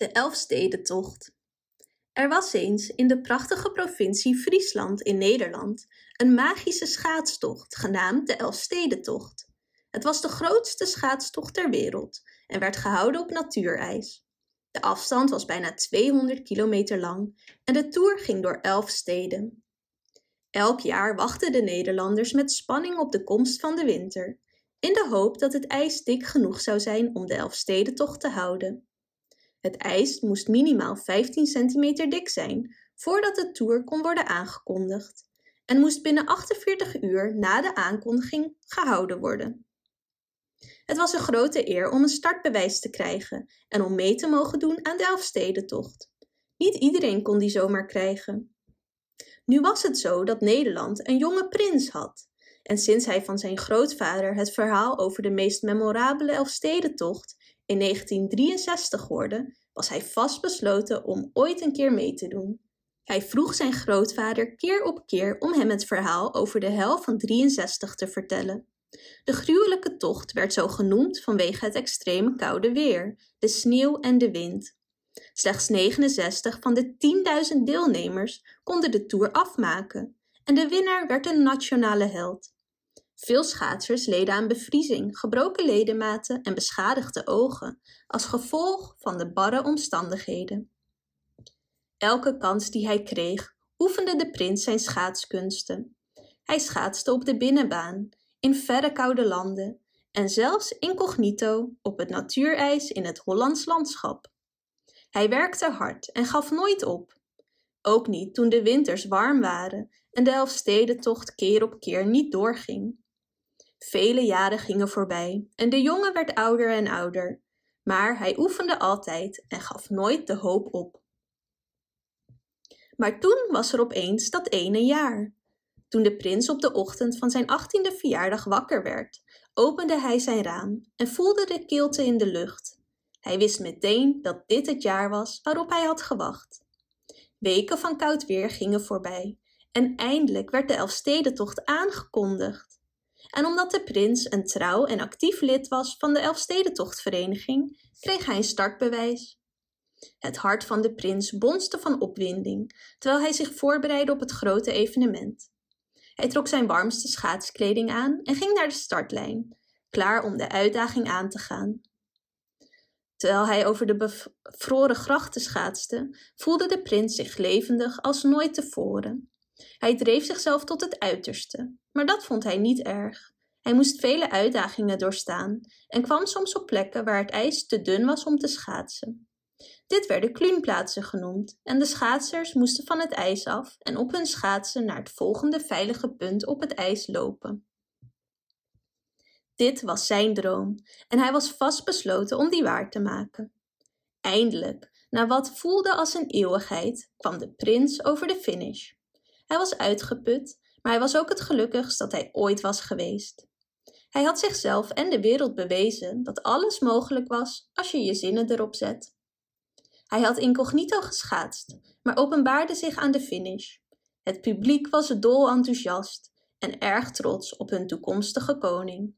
De Elfstedentocht. Er was eens in de prachtige provincie Friesland in Nederland een magische schaatstocht genaamd de Elfstedentocht. Het was de grootste schaatstocht ter wereld en werd gehouden op natuurijs. De afstand was bijna 200 kilometer lang en de tour ging door elf steden. Elk jaar wachten de Nederlanders met spanning op de komst van de winter, in de hoop dat het ijs dik genoeg zou zijn om de Elfstedentocht te houden. Het ijs moest minimaal 15 centimeter dik zijn voordat de tour kon worden aangekondigd en moest binnen 48 uur na de aankondiging gehouden worden. Het was een grote eer om een startbewijs te krijgen en om mee te mogen doen aan de Elfstedentocht. Niet iedereen kon die zomaar krijgen. Nu was het zo dat Nederland een jonge prins had. En sinds hij van zijn grootvader het verhaal over de meest memorabele Elfstedentocht in 1963 hoorde, was hij vastbesloten om ooit een keer mee te doen. Hij vroeg zijn grootvader keer op keer om hem het verhaal over de hel van 63 te vertellen. De gruwelijke tocht werd zo genoemd vanwege het extreme koude weer, de sneeuw en de wind. Slechts 69 van de 10.000 deelnemers konden de tour afmaken en de winnaar werd een nationale held. Veel schaatsers leden aan bevriezing, gebroken ledematen en beschadigde ogen als gevolg van de barre omstandigheden. Elke kans die hij kreeg, oefende de prins zijn schaatskunsten. Hij schaatste op de binnenbaan, in verre koude landen en zelfs incognito op het natuurijs in het Hollands landschap. Hij werkte hard en gaf nooit op. Ook niet toen de winters warm waren en de Elfstedentocht keer op keer niet doorging. Vele jaren gingen voorbij en de jongen werd ouder en ouder, maar hij oefende altijd en gaf nooit de hoop op. Maar toen was er opeens dat ene jaar. Toen de prins op de ochtend van zijn achttiende verjaardag wakker werd, opende hij zijn raam en voelde de kilte in de lucht. Hij wist meteen dat dit het jaar was waarop hij had gewacht. Weken van koud weer gingen voorbij en eindelijk werd de Elfstedentocht aangekondigd. En omdat de prins een trouw en actief lid was van de Elfstedentochtvereniging, kreeg hij een startbewijs. Het hart van de prins bonste van opwinding, terwijl hij zich voorbereidde op het grote evenement. Hij trok zijn warmste schaatskleding aan en ging naar de startlijn, klaar om de uitdaging aan te gaan. Terwijl hij over de bevroren grachten schaatste, voelde de prins zich levendig als nooit tevoren. Hij dreef zichzelf tot het uiterste, maar dat vond hij niet erg. Hij moest vele uitdagingen doorstaan en kwam soms op plekken waar het ijs te dun was om te schaatsen. Dit werden kluunplaatsen genoemd en de schaatsers moesten van het ijs af en op hun schaatsen naar het volgende veilige punt op het ijs lopen. Dit was zijn droom en hij was vastbesloten om die waar te maken. Eindelijk, na wat voelde als een eeuwigheid, kwam de prins over de finish. Hij was uitgeput, maar hij was ook het gelukkigst dat hij ooit was geweest. Hij had zichzelf en de wereld bewezen dat alles mogelijk was als je je zinnen erop zet. Hij had incognito geschaatst, maar openbaarde zich aan de finish. Het publiek was dol enthousiast en erg trots op hun toekomstige koning.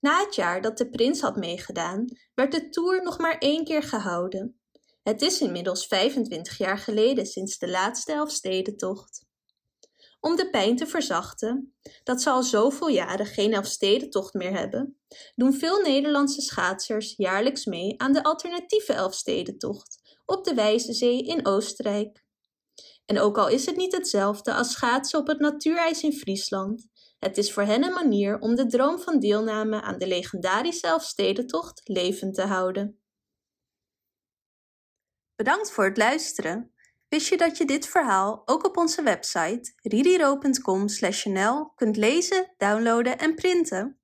Na het jaar dat de prins had meegedaan, werd de tour nog maar één keer gehouden. Het is inmiddels 25 jaar geleden sinds de laatste Elfstedentocht. Om de pijn te verzachten, dat ze al zoveel jaren geen Elfstedentocht meer hebben, doen veel Nederlandse schaatsers jaarlijks mee aan de alternatieve Elfstedentocht op de Wijze Zee in Oostenrijk. En ook al is het niet hetzelfde als schaatsen op het natuurijs in Friesland, het is voor hen een manier om de droom van deelname aan de legendarische Elfstedentocht levend te houden. Bedankt voor het luisteren. Wist je dat je dit verhaal ook op onze website ririro.com/nl kunt lezen, downloaden en printen?